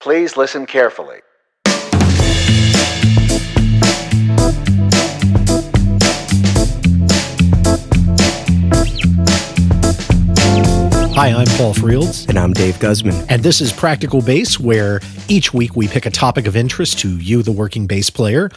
Please listen carefully. Hi, I'm Paul Frields. And I'm Dave Guzman. And this is Practical Bass, where each week we pick a topic of interest to you, the working bass player,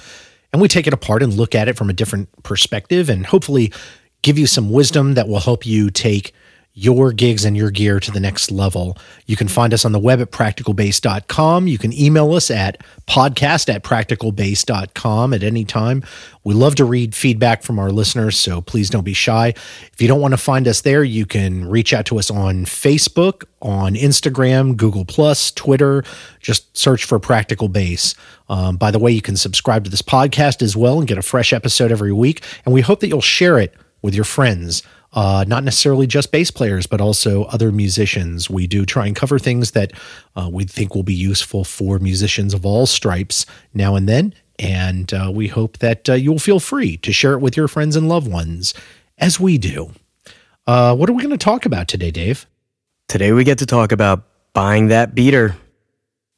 and we take it apart and look at it from a different perspective and hopefully give you some wisdom that will help you take your gigs and your gear to the next level. You can find us on the web at practicalbass.com. You can email us at podcast at practicalbass.com at any time. We love to read feedback from our listeners, so please don't be shy. If you don't want to find us there, you can reach out to us on Facebook, on Instagram, Google Plus, Twitter. Just search for Practical Bass. Um, by the way, you can subscribe to this podcast as well and get a fresh episode every week. And we hope that you'll share it with your friends uh, not necessarily just bass players, but also other musicians. We do try and cover things that uh, we think will be useful for musicians of all stripes now and then. And uh, we hope that uh, you'll feel free to share it with your friends and loved ones, as we do. Uh, what are we going to talk about today, Dave? Today we get to talk about buying that beater.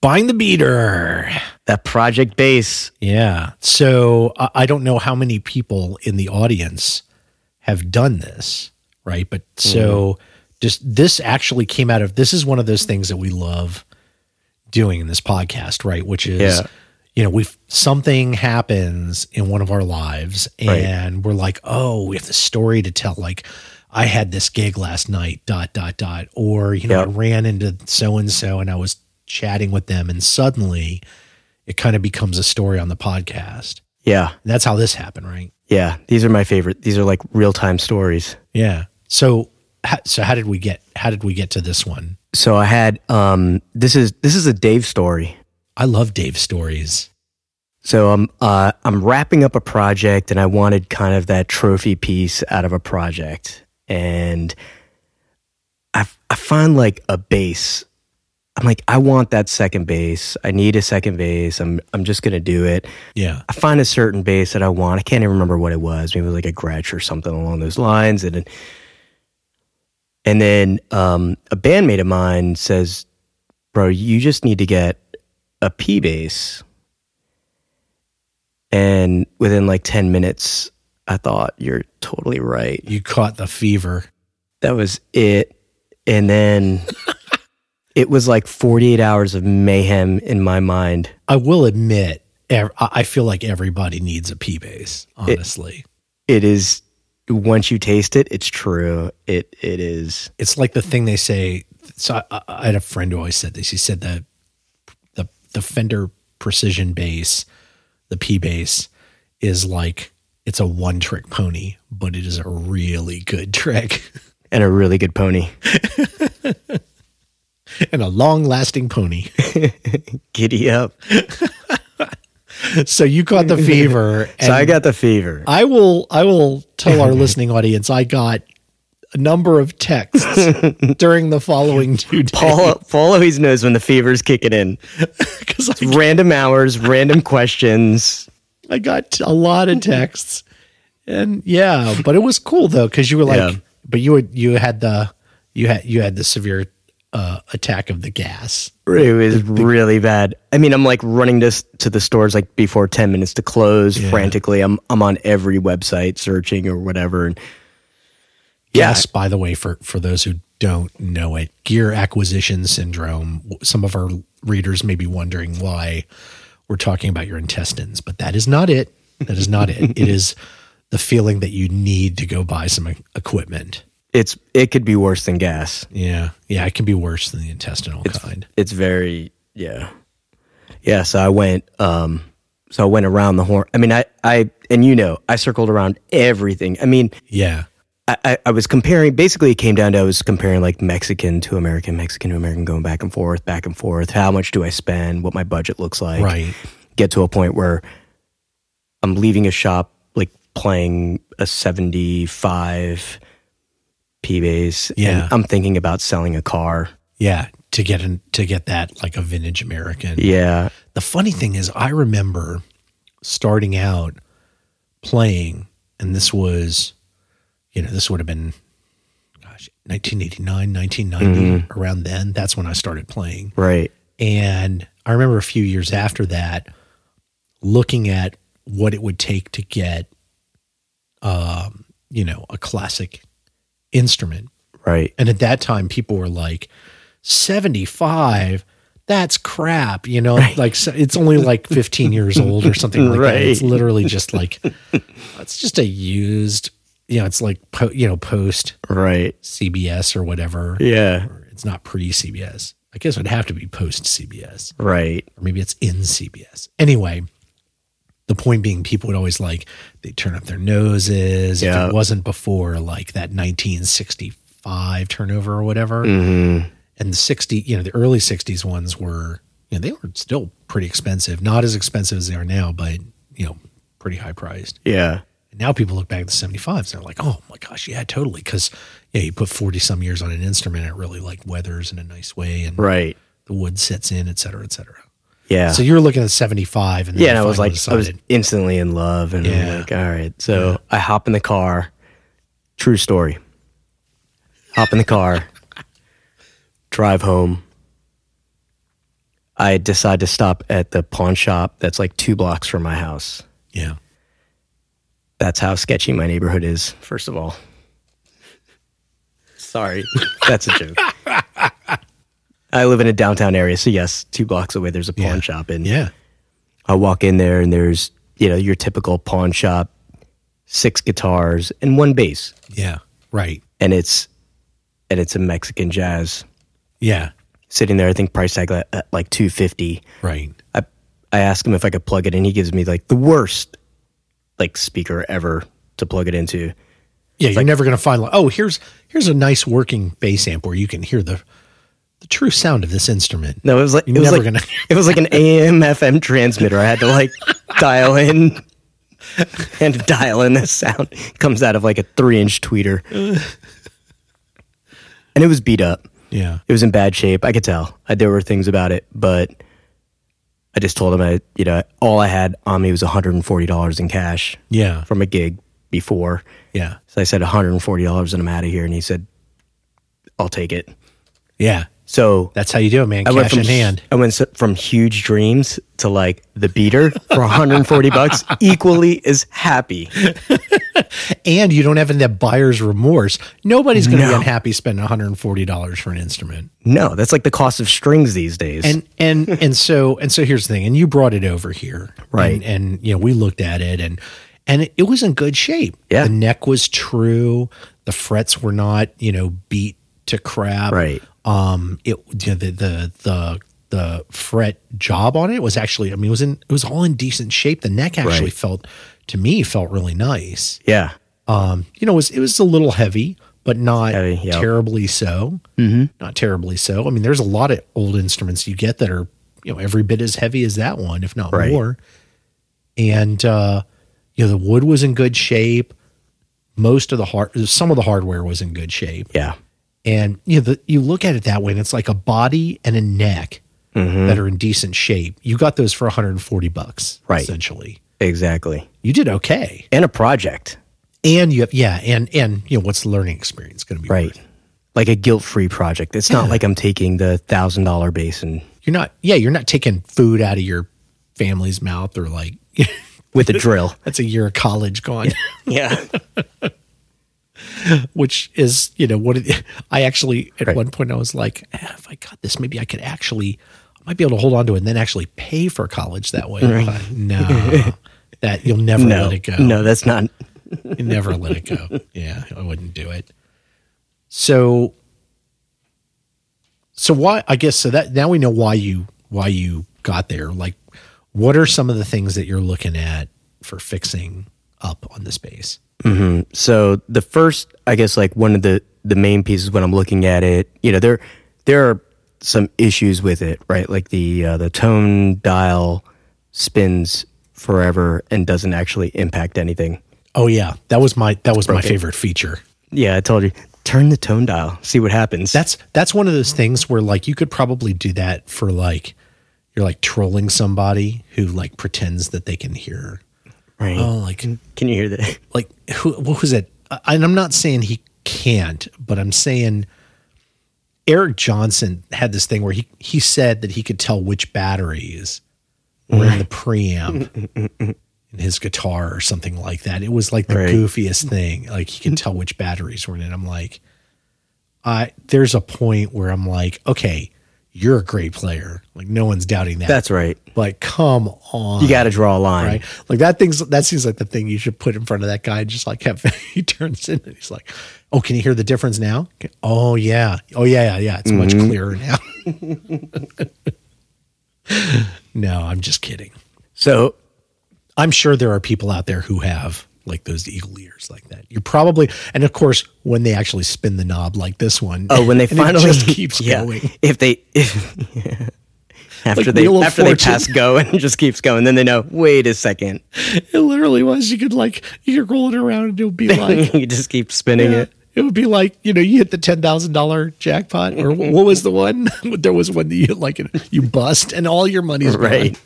Buying the beater. That project bass. Yeah. So I don't know how many people in the audience have done this, right? But so mm-hmm. just this actually came out of this is one of those things that we love doing in this podcast, right? Which is yeah. you know, we something happens in one of our lives and right. we're like, "Oh, we have the story to tell like I had this gig last night, dot dot dot, or you know, yep. I ran into so and so and I was chatting with them and suddenly it kind of becomes a story on the podcast. Yeah. And that's how this happened, right? Yeah, these are my favorite. These are like real time stories. Yeah. So so how did we get how did we get to this one? So I had um this is this is a Dave story. I love Dave stories. So I'm uh, I'm wrapping up a project and I wanted kind of that trophy piece out of a project and I I find like a bass I'm like, I want that second bass. I need a second bass. I'm I'm just gonna do it. Yeah. I find a certain bass that I want. I can't even remember what it was. Maybe it was like a Gretsch or something along those lines. And and then um, a bandmate of mine says, "Bro, you just need to get a P bass." And within like ten minutes, I thought, "You're totally right." You caught the fever. That was it. And then it was like 48 hours of mayhem in my mind. I will admit, I feel like everybody needs a P bass, honestly. It, it is once you taste it, it's true. It it is. It's like the thing they say. So I, I had a friend who always said this. He said that the the Fender Precision bass, the P bass, is like it's a one trick pony, but it is a really good trick and a really good pony. and a long lasting pony. Giddy up. so you caught the fever. so I got the fever. I will I will tell our listening audience I got a number of texts during the following two days. Paul, Paul always knows when the fever's kicking in. Because random hours, random questions. I got a lot of texts, and yeah, but it was cool though because you were like, yeah. but you were you had the you had you had the severe uh, attack of the gas. It was the, the, really bad. I mean, I'm like running this to the stores like before 10 minutes to close yeah. frantically. I'm I'm on every website searching or whatever. And gas, yeah. by the way, for for those who don't know it, gear acquisition syndrome. Some of our readers may be wondering why we're talking about your intestines, but that is not it. That is not it. It is the feeling that you need to go buy some equipment it's it could be worse than gas. Yeah, yeah, it can be worse than the intestinal it's, kind. It's very yeah, yeah. So I went, um, so I went around the horn. I mean, I, I, and you know, I circled around everything. I mean, yeah. I, I, I was comparing. Basically, it came down to I was comparing like Mexican to American, Mexican to American, going back and forth, back and forth. How much do I spend? What my budget looks like? Right. Get to a point where I'm leaving a shop like playing a 75 P bass. Yeah, I'm thinking about selling a car. Yeah, to get in, to get that like a vintage American. Yeah. The funny thing is, I remember starting out playing, and this was, you know, this would have been, gosh, 1989, 1990, mm-hmm. around then. That's when I started playing. Right. And I remember a few years after that looking at what it would take to get um, you know, a classic instrument. Right. And at that time people were like 75 that's crap, you know, like so it's only like 15 years old or something like that. It's literally just like it's just a used, you know, it's like po- you know, post Right. CBS or whatever. Yeah. Or it's not pre CBS. I guess it would have to be post CBS Right. or maybe it's in CBS. Anyway, the point being, people would always like they turn up their noses Yeah. if it wasn't before like that 1965 turnover or whatever. Mm-hmm. And the 60, you know, the early 60s ones were, you know, they were still pretty expensive, not as expensive as they are now, but you know, pretty high priced. Yeah. And now people look back at the 75s and they're like, oh my gosh, yeah, totally. Cause yeah, you put 40 some years on an instrument, it really like weathers in a nice way and Right. the wood sets in, et cetera, et cetera. Yeah. So you were looking at 75 and then yeah, and I was like, I was instantly in love, and Yeah. I'm like, all right. So I hop in the car. True story. Hop in the car, drive home. I decide to stop at the pawn shop that's like two blocks from my house. yeah. That's how sketchy my neighborhood is. First of all, sorry, that's a joke. I live in a downtown area, so yes, two blocks away there's a pawn Yeah. shop, and Yeah. I walk in there and there's, you know, your typical pawn shop, six guitars and one bass. Yeah. Right. And it's and it's a Mexican jazz Yeah. sitting there, I think price tag at, at like 250. Right. I I ask him if I could plug it in. He gives me like the worst like speaker ever to plug it into. Yeah. You're never going to find like, oh, here's, here's a nice working bass amp where you can hear the, the true sound of this instrument. No, it was like You're it was like gonna- it was like an AM FM transmitter. I had to like dial in and dial in the sound It comes out of like a three inch tweeter. and it was beat up. Yeah. It was in bad shape. I could tell. I, there were things about it, but I just told him I, you know, all I had on me was $140 in cash Yeah. from a gig before. Yeah. So I said $140 and I'm out of here. And he said, I'll take it. Yeah. So That's how you do it, man. I Cash from in hand. I went from huge dreams to like the beater for 140 bucks, equally as happy. And you don't have that buyer's remorse. Nobody's going to be unhappy spending $140 for an instrument. No, that's like the cost of strings these days. and and and so and so here's the thing and you brought it over here Right. and, and you know we looked at it and and it, it was in good shape Yeah. the neck was true the frets were not you know beat to crap Right. Um it you know, the the the the fret job on it was actually i mean it was in it was all in decent shape the neck actually Right. felt to me felt really nice yeah, um, you know, it was it was a little heavy, but not Heavy, yep. terribly so. Mm-hmm. Not terribly so. I mean, there's a lot of old instruments you get that are you know every bit as heavy as that one, if not Right. more. And uh, you know, the wood was in good shape. Most of the hard, some of the hardware was in good shape, yeah, and you know, the, you look at it that way, and it's like a body and a neck Mm-hmm. that are in decent shape. You got those for 140 bucks, Right. Essentially, exactly. you did okay. And a project, and you have yeah and and you know what's the learning experience going to be right? worth? Like a guilt-free project. It's not like I'm taking the thousand dollar basin. you're not yeah you're not taking food out of your family's mouth or like with a drill. that's a year of college gone yeah, which is you know what it, i actually at Right. one point i was like eh, if i got this maybe i could actually i might be able to hold on to it and then actually pay for college that way thought, no that you'll never no, let it go no, that's not. You never let it go. Yeah, I wouldn't do it. So, so why? I guess so. That now we know why you why you got there. Like, what are some of the things that you're looking at for fixing up on this bass? So the first, I guess, like one of the the main pieces when I'm looking at it, you know, there there are some issues with it, right? Like the uh, the tone dial spins forever and doesn't actually impact anything. Oh yeah, that was my that was my favorite feature. Yeah, I told you, turn the tone dial, see what happens. That's that's one of those things where like you could probably do that for like you're like trolling somebody who like pretends that they can hear. Right. Oh, like Can you hear that? like who what was it I- and i'm not saying he can't but i'm saying Eric Johnson had this thing where he he said that he could tell which batteries were in the preamp in his guitar or something like that. It was like the Right. goofiest thing. Like he can tell which batteries were in it. I'm like, I there's a point where I'm like, okay, you're a great player. Like no one's doubting that. That's right. like come on. You got to draw a line. right. Like that thing's that seems like the thing you should put in front of that guy. and Just like have he turns in and he's like, "Oh, can you hear the difference now?" Okay. Oh yeah, oh yeah, yeah, yeah. It's much Mm-hmm. clearer now. no, I'm just kidding. So I'm sure there are people out there who have like those eagle ears like that. You're probably, and of course, when they actually spin the knob like this one. Oh, when they finally it just keeps yeah, going. If they if, yeah. after Like they after they pass go and it just keeps going, then they know. Wait a second, It literally was. You could like you could roll it around and it would be like you just keep spinning Yeah. it. It would be like you know you hit the ten thousand dollar jackpot, or what was the one? there was one that you like you bust and all your money's gone. Right.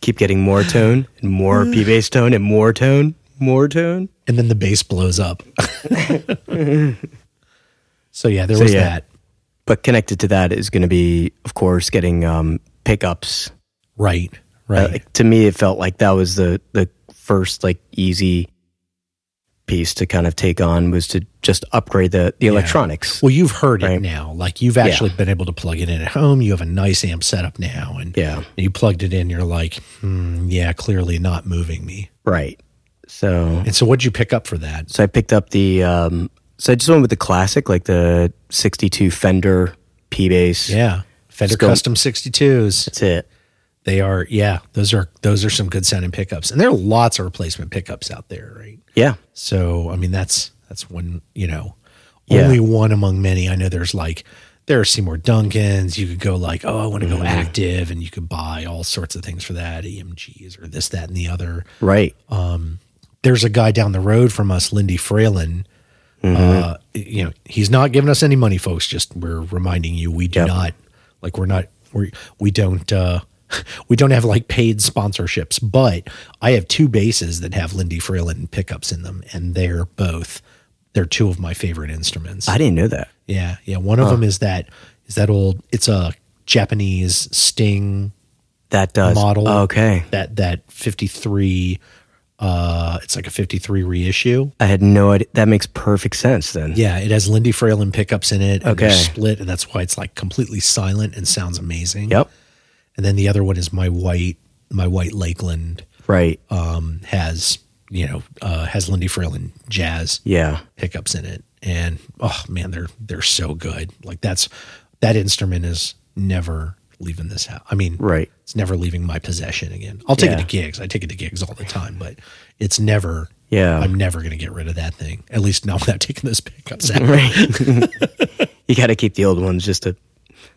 keep getting more tone and more P bass tone and more tone, more tone. and then the bass blows up. so yeah, there So, was yeah. that. But connected to that is going to be, of course, getting um, pickups. Right, Uh, right. like, to me, it felt like that was the the first like easy piece to kind of take on was to just upgrade the the electronics. well, you've heard it now. Like you've actually been able to plug it in at home. You have a nice amp setup now, and Yeah. you plugged it in. You're like, hmm, yeah, clearly not moving me. Right. So And so, what'd you pick up for that? so I picked up the um, so I just went with the classic, like the '62 Fender P bass. Yeah, Fender go. Custom 62s. that's it. They are, yeah, those are those are some good sounding pickups, and there are lots of replacement pickups out there, right? Yeah. So, I mean, that's that's one, you know, Yeah. only one among many. I know there's like there are Seymour Duncans. You could go like, oh, I want to Mm-hmm. go active, and you could buy all sorts of things for that, EMGs or this, that, and the other. Right. There's a guy down the road from us, Lindy Fralin. Mm-hmm. Uh, you know, he's not giving us any money, folks. Just we're reminding you, we do Yep. not like we're not we we don't uh we don't have like paid sponsorships. But I have two basses that have Lindy Fralin pickups in them, and they're both they're two of my favorite instruments. I didn't know that. yeah, yeah. One of them is that is that old. It's a Japanese Sting That does model. Okay. That that fifty three. Uh, it's like a fifty three reissue. I had no idea. That makes perfect sense then. Yeah, it has Lindy Fralin pickups in it. Okay. split, and that's why it's like completely silent and sounds amazing. Yep. And then the other one is my white, my white Lakeland Right. um, has you know uh, has Lindy Fralin jazz yeah. pickups in it, and oh man, they're they're so good. Like that's that instrument is never leaving this house. I mean, Right. it's never leaving my possession again. I'll take it to gigs. I take it to gigs all the time, but it's never. Yeah. I'm never going to get rid of that thing. At least not without taking those pickups out. Right. you got to keep the old ones just to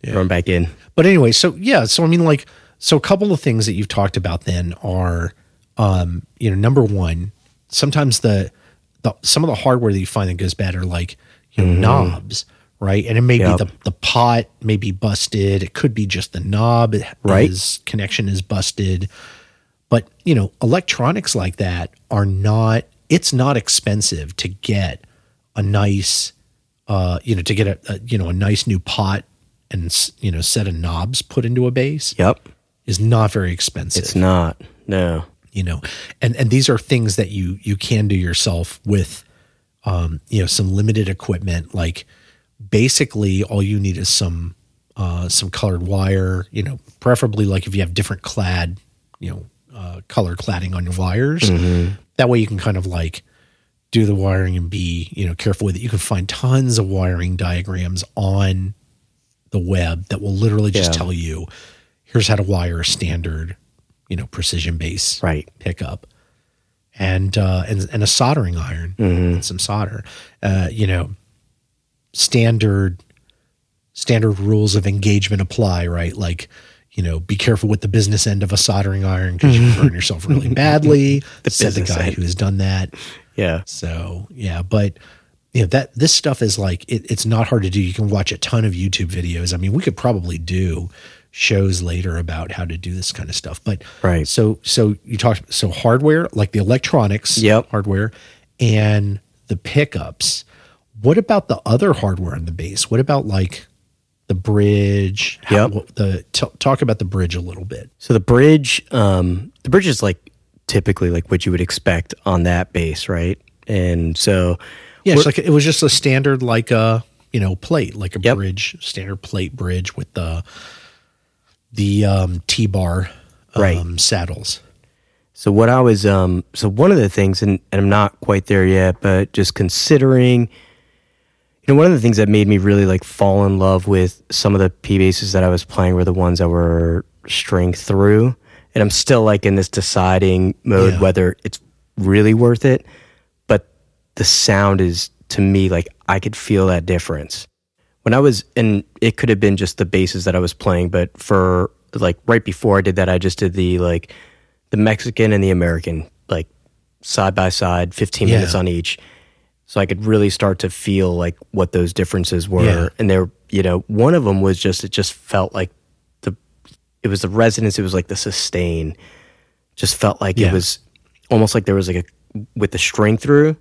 throw them back in. But anyway, so yeah, so I mean, like, so a couple of things that you've talked about then are, um, you know, number one, sometimes the, the some of the hardware that you find that goes bad are like, you know, knobs, right? And it may Yep. be the the pot may be busted. It could be just the knob, Right. His connection is busted. But you know, electronics like that are not. It's not expensive to get a nice, uh, you know, to get a, a you know a nice new pot and you know set of knobs put into a bass. Yep. is not very expensive. It's not. No. you know, and and these are things that you you can do yourself with, um, you know, some limited equipment. Like basically, all you need is some uh, some colored wire. You know, preferably like if you have different clad, you know, uh, color cladding on your wires. That way, you can kind of like do the wiring and be you know careful with it. You can find tons of wiring diagrams on the web that will literally just Yeah. tell you here's how to wire a standard you know precision bass Right. pickup and uh and, and a soldering iron and some solder uh you know standard standard rules of engagement apply right like you know be careful with the business end of a soldering iron because you burn yourself really badly said the guy end. who has done that Yeah. so yeah, but you know that this stuff is like it, it's not hard to do. You can watch a ton of YouTube videos. I mean, we could probably do shows later about how to do this kind of stuff. But Right. So so you talked so hardware like the electronics, Yep. hardware, and the pickups. What about the other hardware on the bass? What about like the bridge? Yeah. The t- talk about the bridge a little bit. So the bridge, um, the bridge is like typically like what you would expect on that bass, right? And so Yeah, it's like it was just a standard like a you know plate, like a Yep. bridge, standard plate bridge with the the um, T bar um, Right. saddles. So what I was um so one of the things and, and I'm not quite there yet, but just considering you know, one of the things that made me really like fall in love with some of the P basses that I was playing were the ones that were string through. And I'm still like in this deciding mode Yeah. whether it's really worth it. But the sound is to me like I could feel that difference. When I was and it could have been just the basses that I was playing, but for like right before I did that, I just did the like the Mexican and the American, like side by side, 15 Yeah. minutes on each. So I could really start to feel like what those differences were. Yeah. And there, you know, one of them was just, it just felt like the, it was the resonance, it was like the sustain, just felt like Yeah. it was almost like there was like a, with the string through,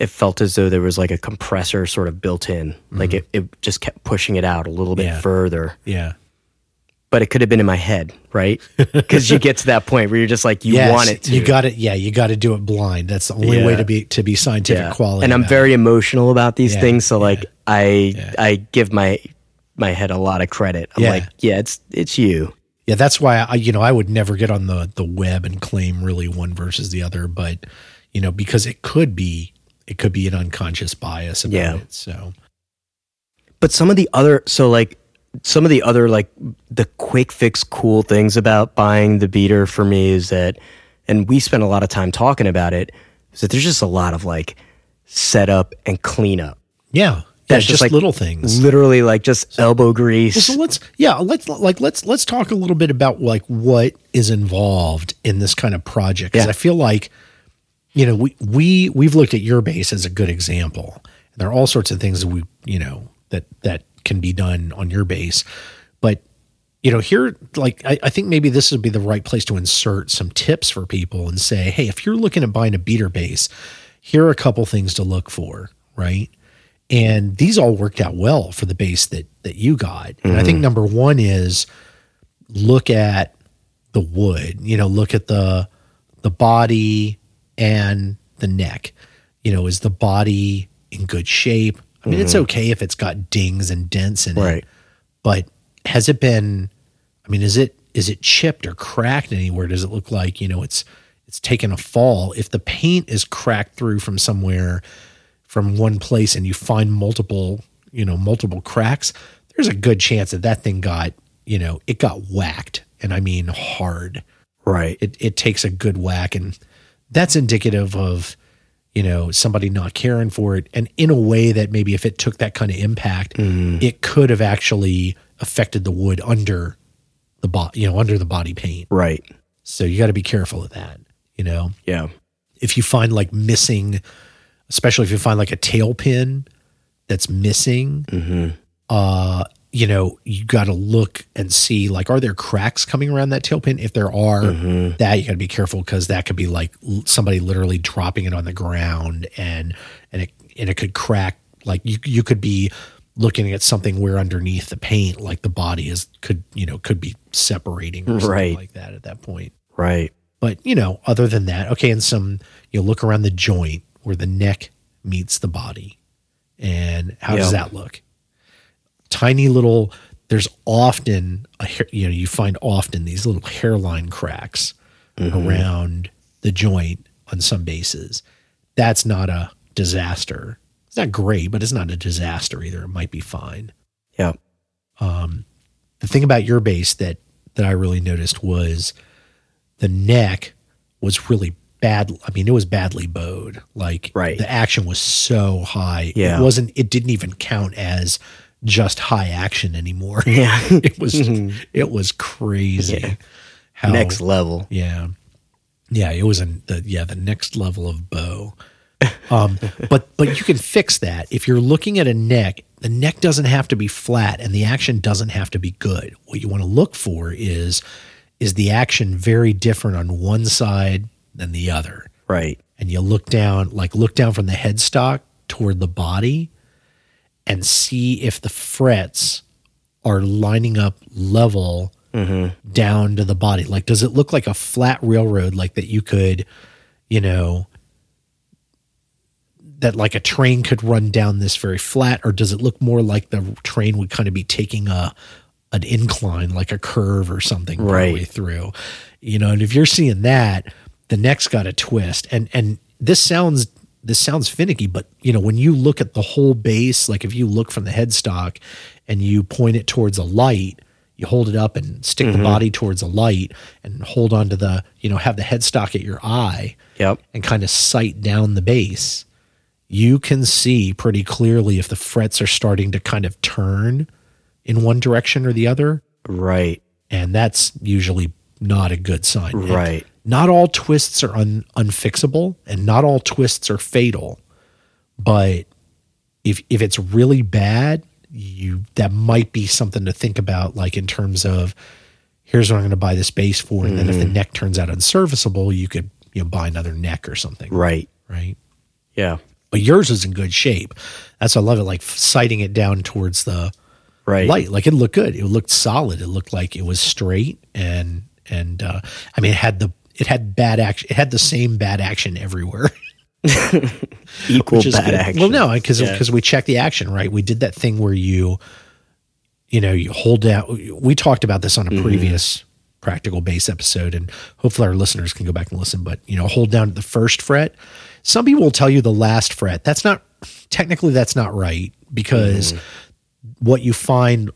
it felt as though there was like a compressor sort of built in. Like it, it just kept pushing it out a little bit Mm-hmm. Yeah. further Yeah. But it could have been in my head, right? Because you get to that point where you're just like you Yes, want it to. You got it. Yeah, you got to do it blind. That's the only way to be to be scientific yeah. quality. And I'm very emotional about these Yeah, things, so yeah, like I yeah. I give my my head a lot of credit. I'm Yeah. like, yeah, it's it's you. Yeah, that's why I, you know, I would never get on the the web and claim really one versus the other, but you know, because it could be, it could be an unconscious bias about Yeah. it. So But some of the other so like some of the other like the quick fix cool things about buying the beater for me is that and we spent a lot of time talking about it is that there's just a lot of like setup and cleanup. yeah, yeah, That's just, just like little things. Literally like just elbow grease. So let's yeah, let's like let's let's talk a little bit about like what is involved in this kind of project because Yeah. I feel like you know we we we've looked at your bass as a good example. There are all sorts of things that we you know that that can be done on your bass, but you know here like I, I think maybe this would be the right place to insert some tips for people and say hey if you're looking at buying a beater bass here are a couple things to look for right? And these all worked out well for the bass that that you got. And i think mm-hmm. number one is look at the wood you know look at the the body and the neck. You know is the body in good shape i mean it's mm-hmm. okay if it's got dings and dents in it Right. but has it been i mean is it is it chipped or cracked anywhere does it look like you know it's it's taken a fall if the paint is cracked through from somewhere from one place and you find multiple you know multiple cracks there's a good chance that that thing got you know it got whacked and i mean hard right. it, it takes a good whack and that's indicative of you know somebody not caring for it. And in a way that maybe if it took that kind of impact it could have actually affected the wood under the body you know under the body paint. Right. so you got to be careful of that you know? Yeah. if you find like missing especially if you find like a tail pin that's missing uh you know you got to look and see like are there cracks coming around that tail pin if there are mm-hmm. that you got to be careful because that could be like somebody literally dropping it on the ground and and it and it could crack like you you could be looking at something where underneath the paint like the body is could you know could be separating or something Right. like that at that point Right. but you know, other than that, okay, and some you look around the joint where the neck meets the body, and how does that look? Tiny little. There's often a hair, you know you find often these little hairline cracks around the joint on some basses. That's not a disaster. It's not great, but it's not a disaster either. It might be fine Yeah. um, the thing about your bass that that I really noticed was the neck was really bad. I mean, it was badly bowed. Like Right. the action was so high. Yeah. It wasn't it didn't even count as just high action anymore. Yeah. it was it was crazy. Yeah. How Next level. yeah. Yeah, it was in the yeah, the next level of bow. Um, but but you can fix that. If you're looking at a neck, the neck doesn't have to be flat and the action doesn't have to be good. What you want to look for is is the action very different on one side than the other. Right. And you look down, like look down from the headstock toward the body and see if the frets are lining up level mm-hmm. down to the body. Like, does it look like a flat railroad, like that you could, you know, that like a train could run down this very flat, or does it look more like the train would kind of be taking a an incline, like a curve or something, Right. partway through? You know, and if you're seeing that, the neck's got a twist, and and this sounds this sounds finicky, but you know, when you look at the whole bass, like if you look from the headstock and you point it towards a light, you hold it up and stick the mm-hmm. body towards a light and hold on to the, you know, have the headstock at your eye Yep. and kind of sight down the bass, you can see pretty clearly if the frets are starting to kind of turn in one direction or the other. Right. And that's usually not a good sign. Right. Not all twists are un, unfixable and not all twists are fatal. But if if it's really bad, you that might be something to think about, like in terms of here's what I'm going to buy this bass for, and then if the Mm-hmm. neck turns out unserviceable, you could you know buy another neck or something, Right. right? Yeah. But yours is in good shape. That's why I love it. Like sighting it down towards the Right. light, like it looked good. It looked solid. It looked like it was straight, and and uh, I mean, it had the it had bad action. It had the same bad action everywhere. Equal bad good. action. Well, no, because Yeah. because we checked the action, right? We did that thing where you, you know, you hold down. We talked about this on Mm-hmm. a previous practical bass episode, and hopefully our listeners can go back and listen. But you know, hold down to the first fret. Some people will tell you the last fret. That's not technically that's not right because Mm-hmm. what you find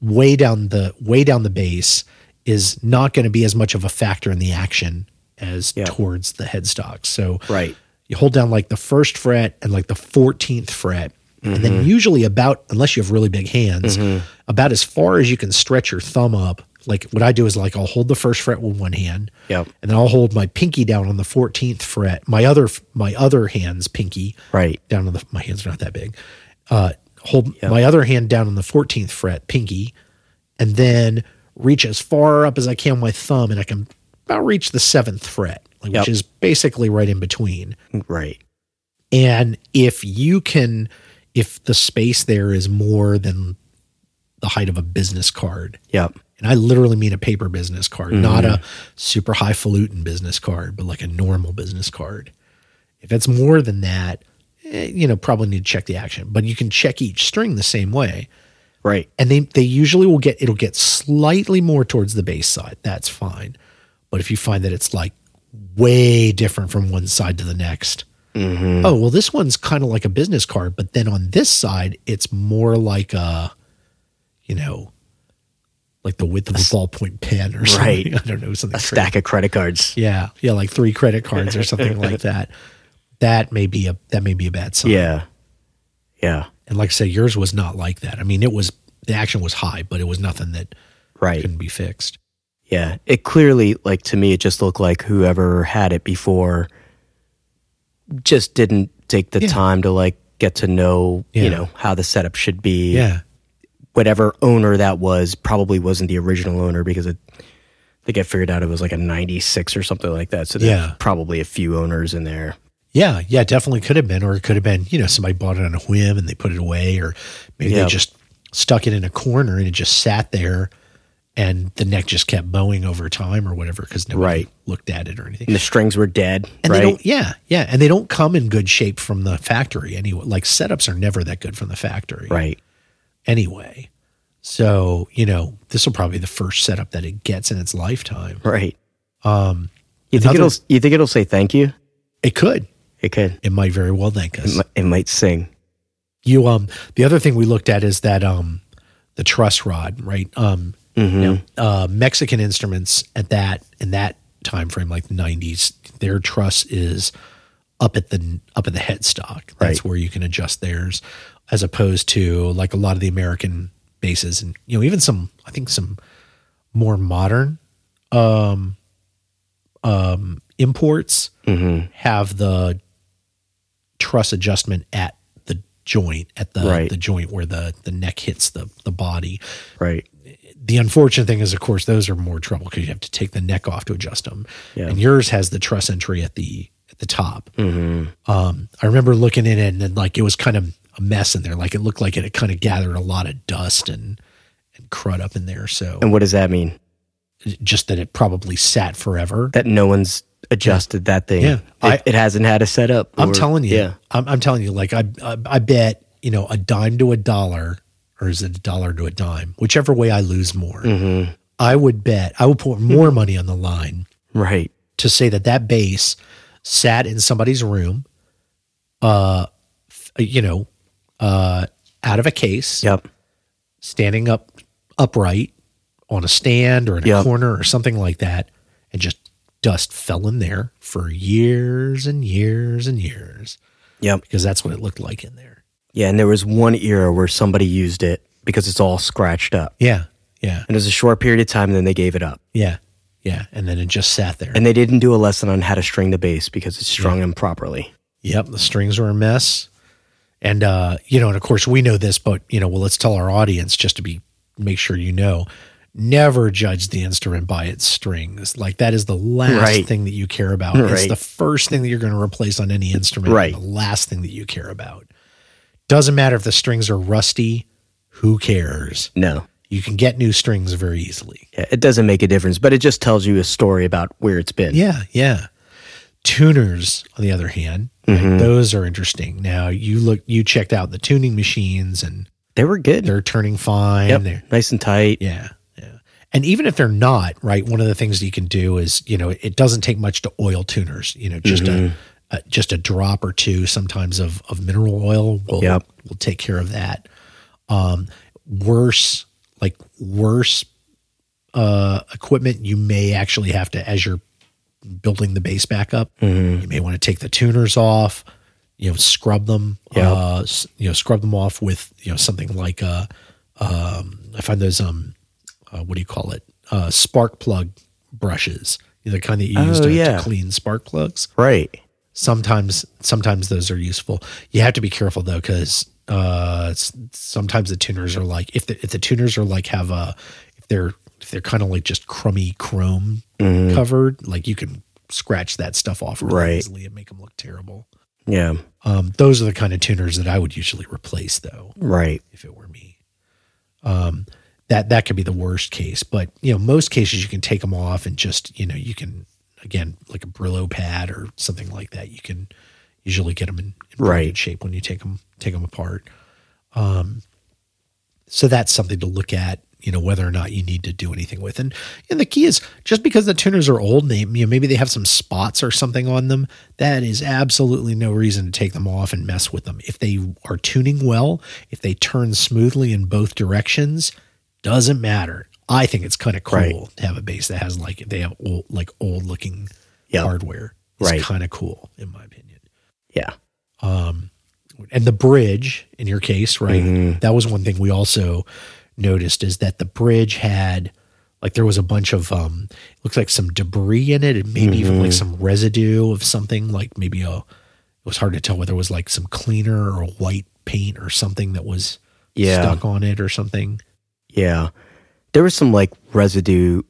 way down the way down the bass is not going to be as much of a factor in the action as Yeah. towards the headstock. So Right. you hold down like the first fret and like the 14th fret and then usually about unless you have really big hands about as far as you can stretch your thumb up like what i do is like i'll hold the first fret with one hand Yep. and then i'll hold my pinky down on the 14th fret my other my other hand's pinky Right. down on the my hands are not that big uh hold my other hand down on the 14th fret pinky and then reach as far up as i can with my thumb and i can about reach the seventh fret like, Yep. which is basically right in between Right. and if you can, if the space there is more than the height of a business card, Yep. and I literally mean a paper business card, not a super highfalutin business card, but like a normal business card. If it's more than that, eh, you know, probably need to check the action, but you can check each string the same way. Right. And they, they usually will get, it'll get slightly more towards the bass side. That's fine. But if you find that it's like way different from one side to the next, mm-hmm. oh, well, this one's kind of like a business card, but then on this side, it's more like a, you know, like the width of a ballpoint pen or something. Right. I don't know, something A crazy. stack of credit cards. Yeah. Yeah. Like three credit cards or something like that. That may be a, that may be a bad sign. Yeah. Yeah. And like I said, yours was not like that. I mean, it was, the action was high, but it was nothing that Right. couldn't be fixed. Yeah. It clearly, like, to me, it just looked like whoever had it before just didn't take the Yeah. time to, like, get to know, Yeah. you know, how the setup should be. Yeah. Whatever owner that was probably wasn't the original owner because it, I think I figured out it was like a 96 or something like that. So there's Yeah. probably a few owners in there. Yeah, yeah, definitely could have been, or it could have been, you know, somebody bought it on a whim and they put it away, or maybe Yeah. they just stuck it in a corner and it just sat there, and the neck just kept bowing over time or whatever because nobody Right. looked at it or anything. And the strings were dead, And right? they don't, yeah, yeah, and they don't come in good shape from the factory anyway. Like setups are never that good from the factory, right. Anyway, so you know, this will probably be the first setup that it gets in its lifetime. Right. Um, You think Another- it'll, you think it'll say thank you? it could, It could. it might very well thank us. It, mi- it might sing. you um the other thing we looked at is that um the truss rod right um you know, uh mexican instruments at that in that time frame like the 90s their truss is up at the up at the headstock that's Right. where you can adjust theirs as opposed to like a lot of the american basses and you know even some i think some more modern um um imports have the truss adjustment at the joint at the Right. the joint where the the neck hits the the body Right. the unfortunate thing is of course those are more trouble because you have to take the neck off to adjust them Yeah. and yours has the truss entry at the at the top. Um, I remember looking in it and then like it was kind of a mess in there. Like it looked like it had kind of gathered a lot of dust and and crud up in there. So And what does that mean? just that it probably sat forever. That no one's adjusted that thing. Yeah. It, I- it hasn't had a setup. I'm telling you. Yeah. I'm, I'm telling you. Like I, I, I bet you know a dime to a dollar, or is it a dollar to a dime? Whichever way I lose more, Mm-hmm. I would bet I would put more money on the line Right. to say that that bass sat in somebody's room, uh, you know, uh, out of a case, Yep. standing up upright on a stand or in a Yep. corner or something like that, and just dust fell in there for years and years and years Yep. because that's what it looked like in there. Yeah. And there was one era where somebody used it because it's all scratched up. Yeah, yeah, And it was a short period of time, and then they gave it up. yeah, yeah, and then it just sat there. And they didn't do a lesson on how to string the bass because it's strung improperly. Yep, the strings were a mess. And uh, you know, and of course we know this, but you know, well, let's tell our audience just to be make sure you know. Never judge the instrument by its strings. Like that is the last Right. thing that you care about. It's the first thing that you're going to replace on any instrument. Right. The last thing that you care about. Doesn't matter if the strings are rusty. Who cares? No. You can get new strings very easily. Yeah, it doesn't make a difference, but it just tells you a story about where it's been. Yeah, yeah. Tuners, on the other hand, Mm-hmm. those are interesting. Now you look, you checked out the tuning machines, and They were good. they're turning fine. yep. They're, Nice and tight. yeah. And even if they're not right, one of the things that you can do is, you know, it doesn't take much to oil tuners. You know, just Mm-hmm. a, a just a drop or two, sometimes of of mineral oil will Yep. will take care of that. Um, worse, like worse uh, equipment, you may actually have to, as you're building the bass back up, Mm-hmm. you may want to take the tuners off, you know, scrub them, Yep. uh, you know, scrub them off with, you know, something like, uh, um, I find those, um, uh, what do you call it? Uh, spark plug brushes, the kind that you use Oh, to, yeah. to clean spark plugs. Right. Sometimes, sometimes those are useful. You have to be careful though, because uh, sometimes the tuners are like if the if the tuners are like have a if they're if they're kind of like just crummy chrome covered, like you can scratch that stuff off really Right. easily and make them look terrible. Yeah. Um, those are the kind of tuners that I would usually replace though Right. if it were me. Um, that that could be the worst case, but you know, most cases you can take them off and just you know you can again like a Brillo pad or something like that. You can usually get them in, in Right. good shape when you take them take them apart. Um, so that's something to look at. You know whether or not you need to do anything with, and and the key is just because the tuners are old, they you know maybe they have some spots or something on them. That is absolutely no reason to take them off and mess with them. If they are tuning well, if they turn smoothly in both directions, doesn't matter. I think it's kind of cool Right. to have a bass that has like they have old like old looking Yep. hardware. It's Right. kind of cool in my opinion Yeah. Um, and the bridge in your case right Mm-hmm. that was one thing we also noticed is that the bridge had like there was a bunch of um looks like some debris in it and maybe even Mm-hmm. like some residue of something like maybe a it was hard to tell whether it was like some cleaner or white paint or something that was Yeah. stuck on it or something Yeah. There was some like residue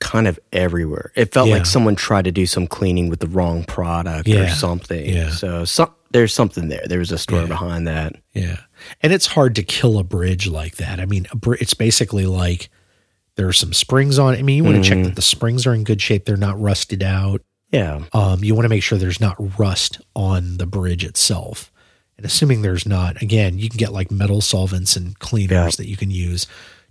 kind of everywhere. It felt Yeah. like someone tried to do some cleaning with the wrong product or something. Yeah. So some, there's something there. There was a story Yeah. behind that. Yeah. And it's hard to kill a bridge like that. I mean, a bri- it's basically like there are some springs on it. I mean, you want to check that the springs are in good shape, they're not rusted out. Yeah. Um, you want to make sure there's not rust on the bridge itself. And assuming there's not, again, you can get like metal solvents and cleaners Yeah. that you can use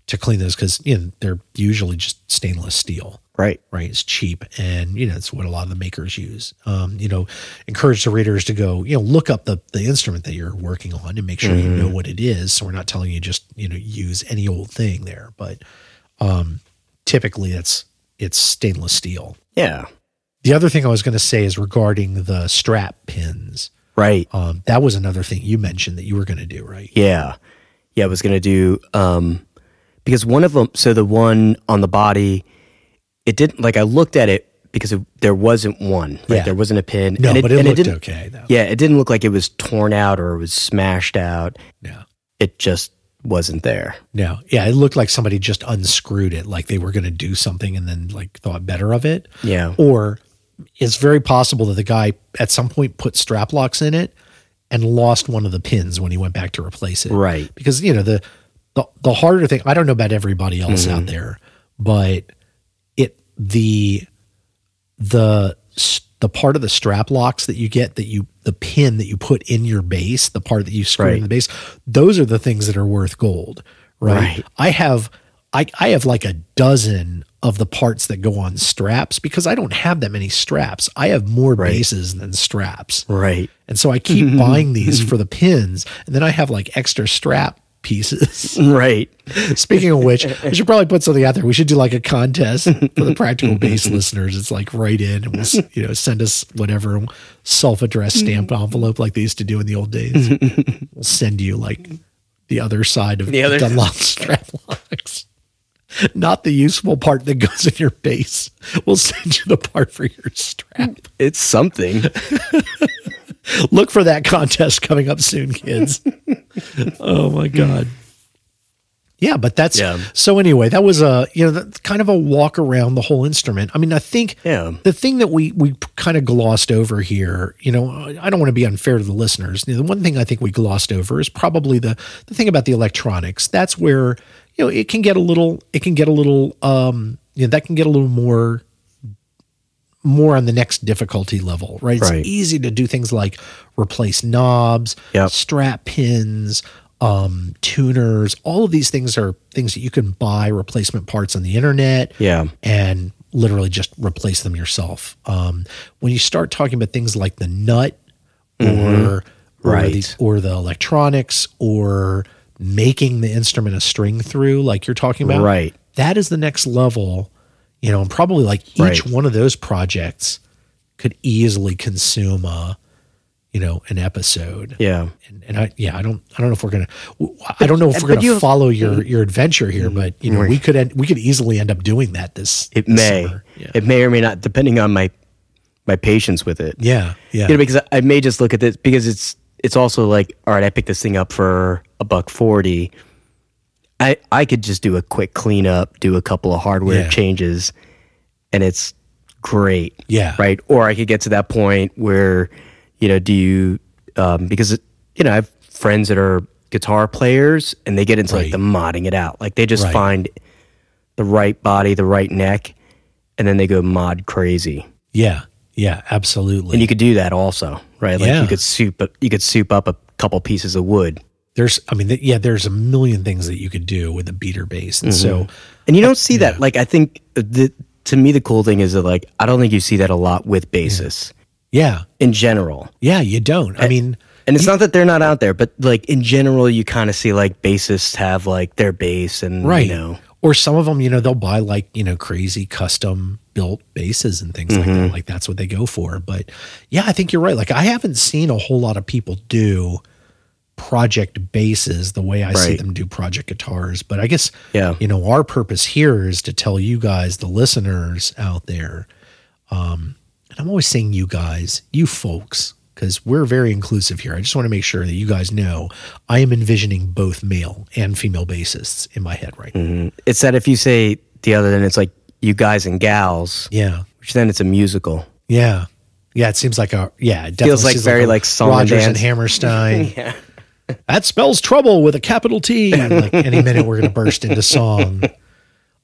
to clean those because you know they're usually just stainless steel Right. right? It's cheap, and you know it's what a lot of the makers use. Um, you know, encourage the readers to go, you know, look up the the instrument that you're working on and make sure you know what it is. So we're not telling you just you know use any old thing there, but um, typically it's it's stainless steel. Yeah. The other thing I was going to say is regarding the strap pins. Right. Um, that was another thing you mentioned that you were going to do, right? Yeah. Yeah. I was going to do, um, because one of them, so the one on the body, it didn't, like, I looked at it because it, there wasn't one. Like, Yeah. there wasn't a pin. No, and but it and looked didn't, okay though. Yeah. It didn't look like it was torn out or it was smashed out. Yeah. It just wasn't there. No, yeah, it looked like somebody just unscrewed it, like they were going to do something and then like thought better of it. Yeah. Or it's very possible that the guy at some point put strap locks in it and lost one of the pins when he went back to replace it. Right. Because you know the the, the harder thing. I don't know about everybody else out mm-hmm. there, but it the the the part of the strap locks that you get that you the pin that you put in your bass, the part that you screw Right. in the bass, those are the things that are worth gold, right? Right. I have I I have like a dozen of the parts that go on straps because I don't have that many straps. I have more basses than straps. Right. And so I keep buying these for the pins and then I have like extra strap pieces. Right. Speaking of which, we should probably put something out there. We should do like a contest for the practical bass listeners. It's like write in and we'll, you know, send us whatever self-addressed stamped envelope like they used to do in the old days. We'll send you like the other side of The other- Dunlop strap locks. Not the useful part that goes in your bass. We'll send you the part for your strap. It's something. Look for that contest coming up soon, kids. oh my god. Yeah, but that's Yeah. so anyway, that was a you know kind of a walk around the whole instrument. I mean, I think Yeah. the thing that we we kind of glossed over here, you know, I don't want to be unfair to the listeners. You know, the one thing I think we glossed over is probably the the thing about the electronics. That's where you know it can get a little it can get a little um you know that can get a little more more on the next difficulty level, right? It's Right. easy to do things like replace knobs, Yep. strap pins, um, tuners. All of these things are things that you can buy replacement parts on the internet Yeah. and literally just replace them yourself. Um, when you start talking about things like the nut or or, Right. the, or the electronics or making the instrument a string through, like you're talking about, Right. That is the next level, you know, and probably like each Right. one of those projects could easily consume a, you know, an episode. Yeah. And, and I, yeah, I don't, I don't know if we're gonna, I don't know if we're gonna you- follow your your adventure here, mm, but you know, we could, end, we could easily end up doing that this. It this may. Yeah. It may or may not, depending on my my patience with it. yeah, yeah, You know, because I- I may just look at this because it's it's also like, all right, I picked this thing up for a buck forty. I I could just do a quick cleanup, do a couple of hardware Yeah. changes, and it's great. Yeah. Right. Or I could get to that point where, you know, do you um, because it, you know I have friends that are guitar players and they get into Right. like the modding it out. Like they just Right. find the right body, the right neck, and then they go mod crazy. yeah, yeah, absolutely. And you could do that also, right? Like Yeah. you could soup you could soup up a couple pieces of wood. There's, I mean, yeah, there's a million things that you could do with a beater bass, and mm-hmm. so And you don't see that. Like I think uh, the to me the cool thing is that like I don't think you see that a lot with bassists yeah, in general. yeah, you don't. I mean, And it's not that they're not out there, but like in general you kind of see like bassists have like their bass and right. you know. Or some of them you know they'll buy like you know crazy custom built basses and things like that. Mm-hmm. Like that's what they go for. But yeah i think you're right. Like i haven't seen a whole lot of people do project basses the way i see them do project guitars but i guess Yeah. you know our purpose here is to tell you guys the listeners out there um and i'm always saying you guys you folks because we're very inclusive here i just want to make sure that you guys know i am envisioning both male and female bassists in my head right now it's that if you say the other then it's like you guys and gals, yeah which then it's a musical. Yeah. Yeah, it seems like a yeah, it definitely Feels like very a like song and Rodgers and dance. Hammerstein. Yeah. That spells trouble with a capital T. Like any minute we're gonna burst into song.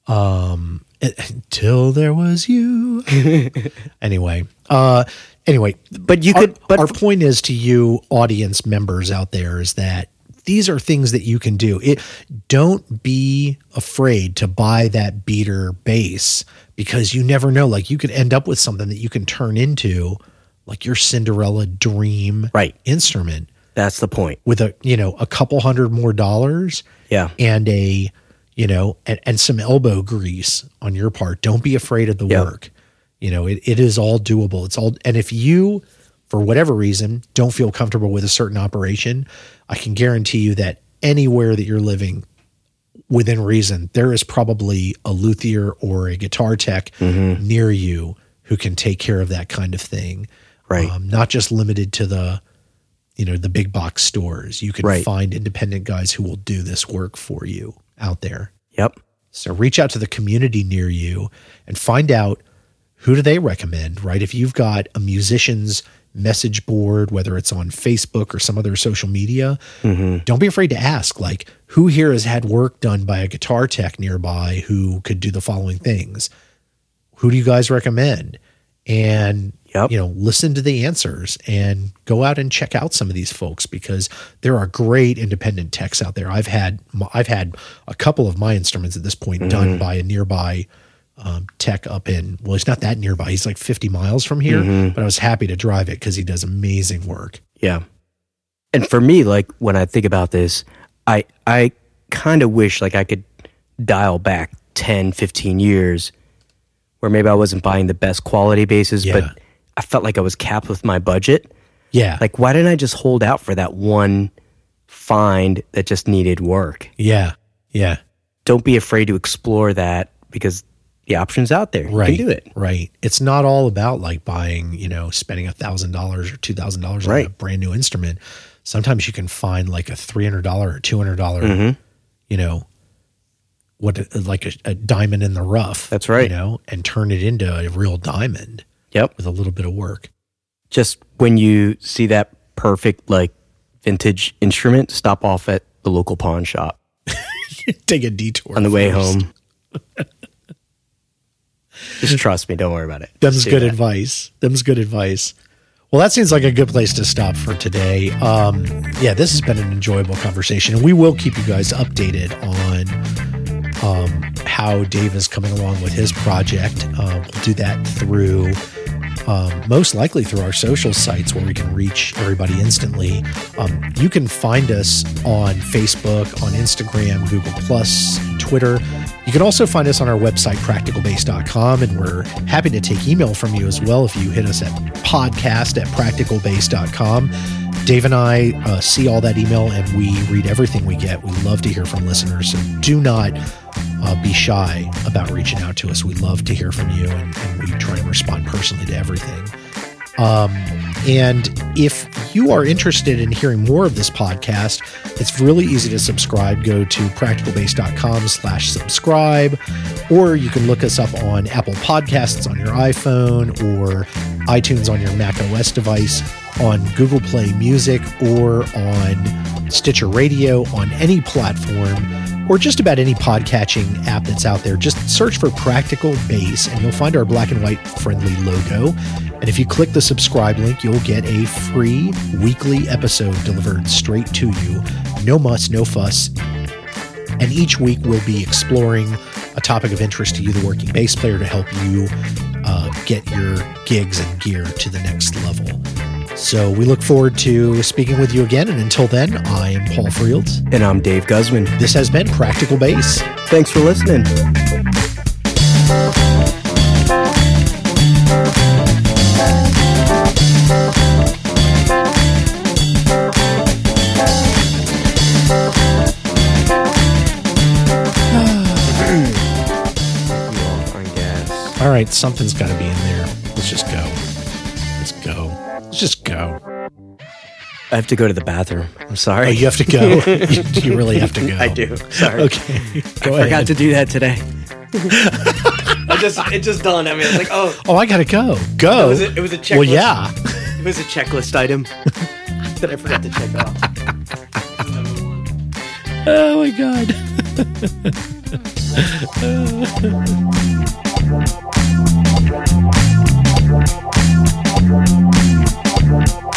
Um until there was you. anyway. Uh anyway. But you our- could but our point is to you audience members out there is that these are things that you can do. It don't be afraid to buy that beater bass because you never know. Like you could end up with something that you can turn into like your Cinderella dream Right. instrument that's the point. with a you know a couple hundred more dollars Yeah. and a you know and, and some elbow grease on your part don't be afraid of the Yep. work you know it, it is all doable it's all and if you for whatever reason don't feel comfortable with a certain operation i can guarantee you that anywhere that you're living within reason there is probably a luthier or a guitar tech Mm-hmm. near you who can take care of that kind of thing Right. um, not just limited to the you know the big box stores you can Right. find independent guys who will do this work for you out there Yep. so reach out to the community near you and find out who do they recommend, right? If you've got a musician's message board, whether it's on Facebook or some other social media, mm-hmm. don't be afraid to ask, like, who here has had work done by a guitar tech nearby who could do the following things? Who do you guys recommend? And Yep. you know, listen to the answers and go out and check out some of these folks because there are great independent techs out there. I've had I've had a couple of my instruments at this point done by a nearby um, tech up in well, he's not that nearby. He's like 50 miles from here, but I was happy to drive it because he does amazing work. Yeah. And for me, like when I think about this, I I kind of wish like I could dial back 10, 15 years where maybe I wasn't buying the best quality basses, Yeah. but I felt like I was capped with my budget. Yeah, Like why didn't I just hold out for that one find that just needed work? yeah, yeah. Don't be afraid to explore that because the option's out there. Right. You can do it. Right. It's not all about like buying, you know, spending a thousand dollars or two thousand dollars on a brand new instrument. Sometimes you can find like a three hundred dollar or two hundred Mm-hmm. you know, what like a, a diamond in the rough. That's right. You know, and turn it into a real diamond Yep. with a little bit of work. Just when you see that perfect like vintage instrument, stop off at the local pawn shop. Take a detour on the way first. home. Just trust me. Don't worry about it. Them's good that. advice. Them's good advice. Well, that seems like a good place to stop for today. Um, yeah, this has been an enjoyable conversation, and we will keep you guys updated on um, how Dave is coming along with his project. Uh, we'll do that through um, most likely through our social sites where we can reach everybody instantly. Um, you can find us on Facebook, on Instagram, Google Plus, Twitter. You can also find us on our website, practicalbass.com, and we're happy to take email from you as well if you hit us at podcast at practicalbass.com. Dave and I uh, see all that email and we read everything we get. We love to hear from listeners. So do not uh, be shy about reaching out to us. We love to hear from you and, and we try and respond personally to everything. Um, and if you are interested in hearing more of this podcast, it's really easy to subscribe. Go to practicalbass.com slash subscribe, or you can look us up on Apple Podcasts on your iPhone or iTunes on your Mac OS device, on Google Play Music, or on Stitcher Radio, on any platform, or just about any podcatching app that's out there. Just search for Practical Bass and you'll find our black and white friendly logo. And if you click the subscribe link, you'll get a free weekly episode delivered straight to you. No muss, no fuss. And each week we'll be exploring a topic of interest to you, the working bass player, to help you uh, get your gigs and gear to the next level. So we look forward to speaking with you again. And until then, I am Paul Fields. And I'm Dave Guzman. This has been Practical Bass. Thanks for listening. All right, something's got to be in there. Let's just go. I have to go to the bathroom. I'm sorry. Oh, you have to go. you, you, really have to go. I do. Sorry. Okay. Go I ahead. forgot to do that today. I just it just dawned on me. I was like, oh, oh, I gotta go. Go. It was a, it was a checklist. Well, yeah. It was a checklist item that I forgot to check off. oh my god.